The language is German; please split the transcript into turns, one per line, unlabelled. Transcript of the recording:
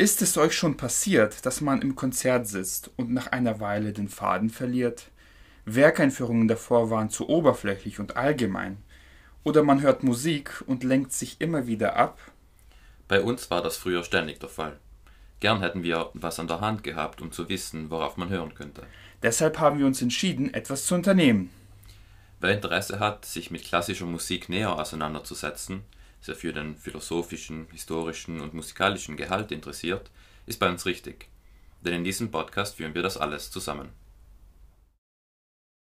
Ist es euch schon passiert, dass man im Konzert sitzt und nach einer Weile den Faden verliert? Werkeinführungen davor waren zu oberflächlich und allgemein. Oder man hört Musik und lenkt sich immer wieder ab?
Bei uns war das früher ständig der Fall. Gern hätten wir was an der Hand gehabt, um zu wissen, worauf man hören könnte.
Deshalb haben wir uns entschieden, etwas zu unternehmen.
Wer Interesse hat, sich mit klassischer Musik näher auseinanderzusetzen, sehr für den philosophischen, historischen und musikalischen Gehalt interessiert, ist bei uns richtig. Denn in diesem Podcast führen wir das alles zusammen.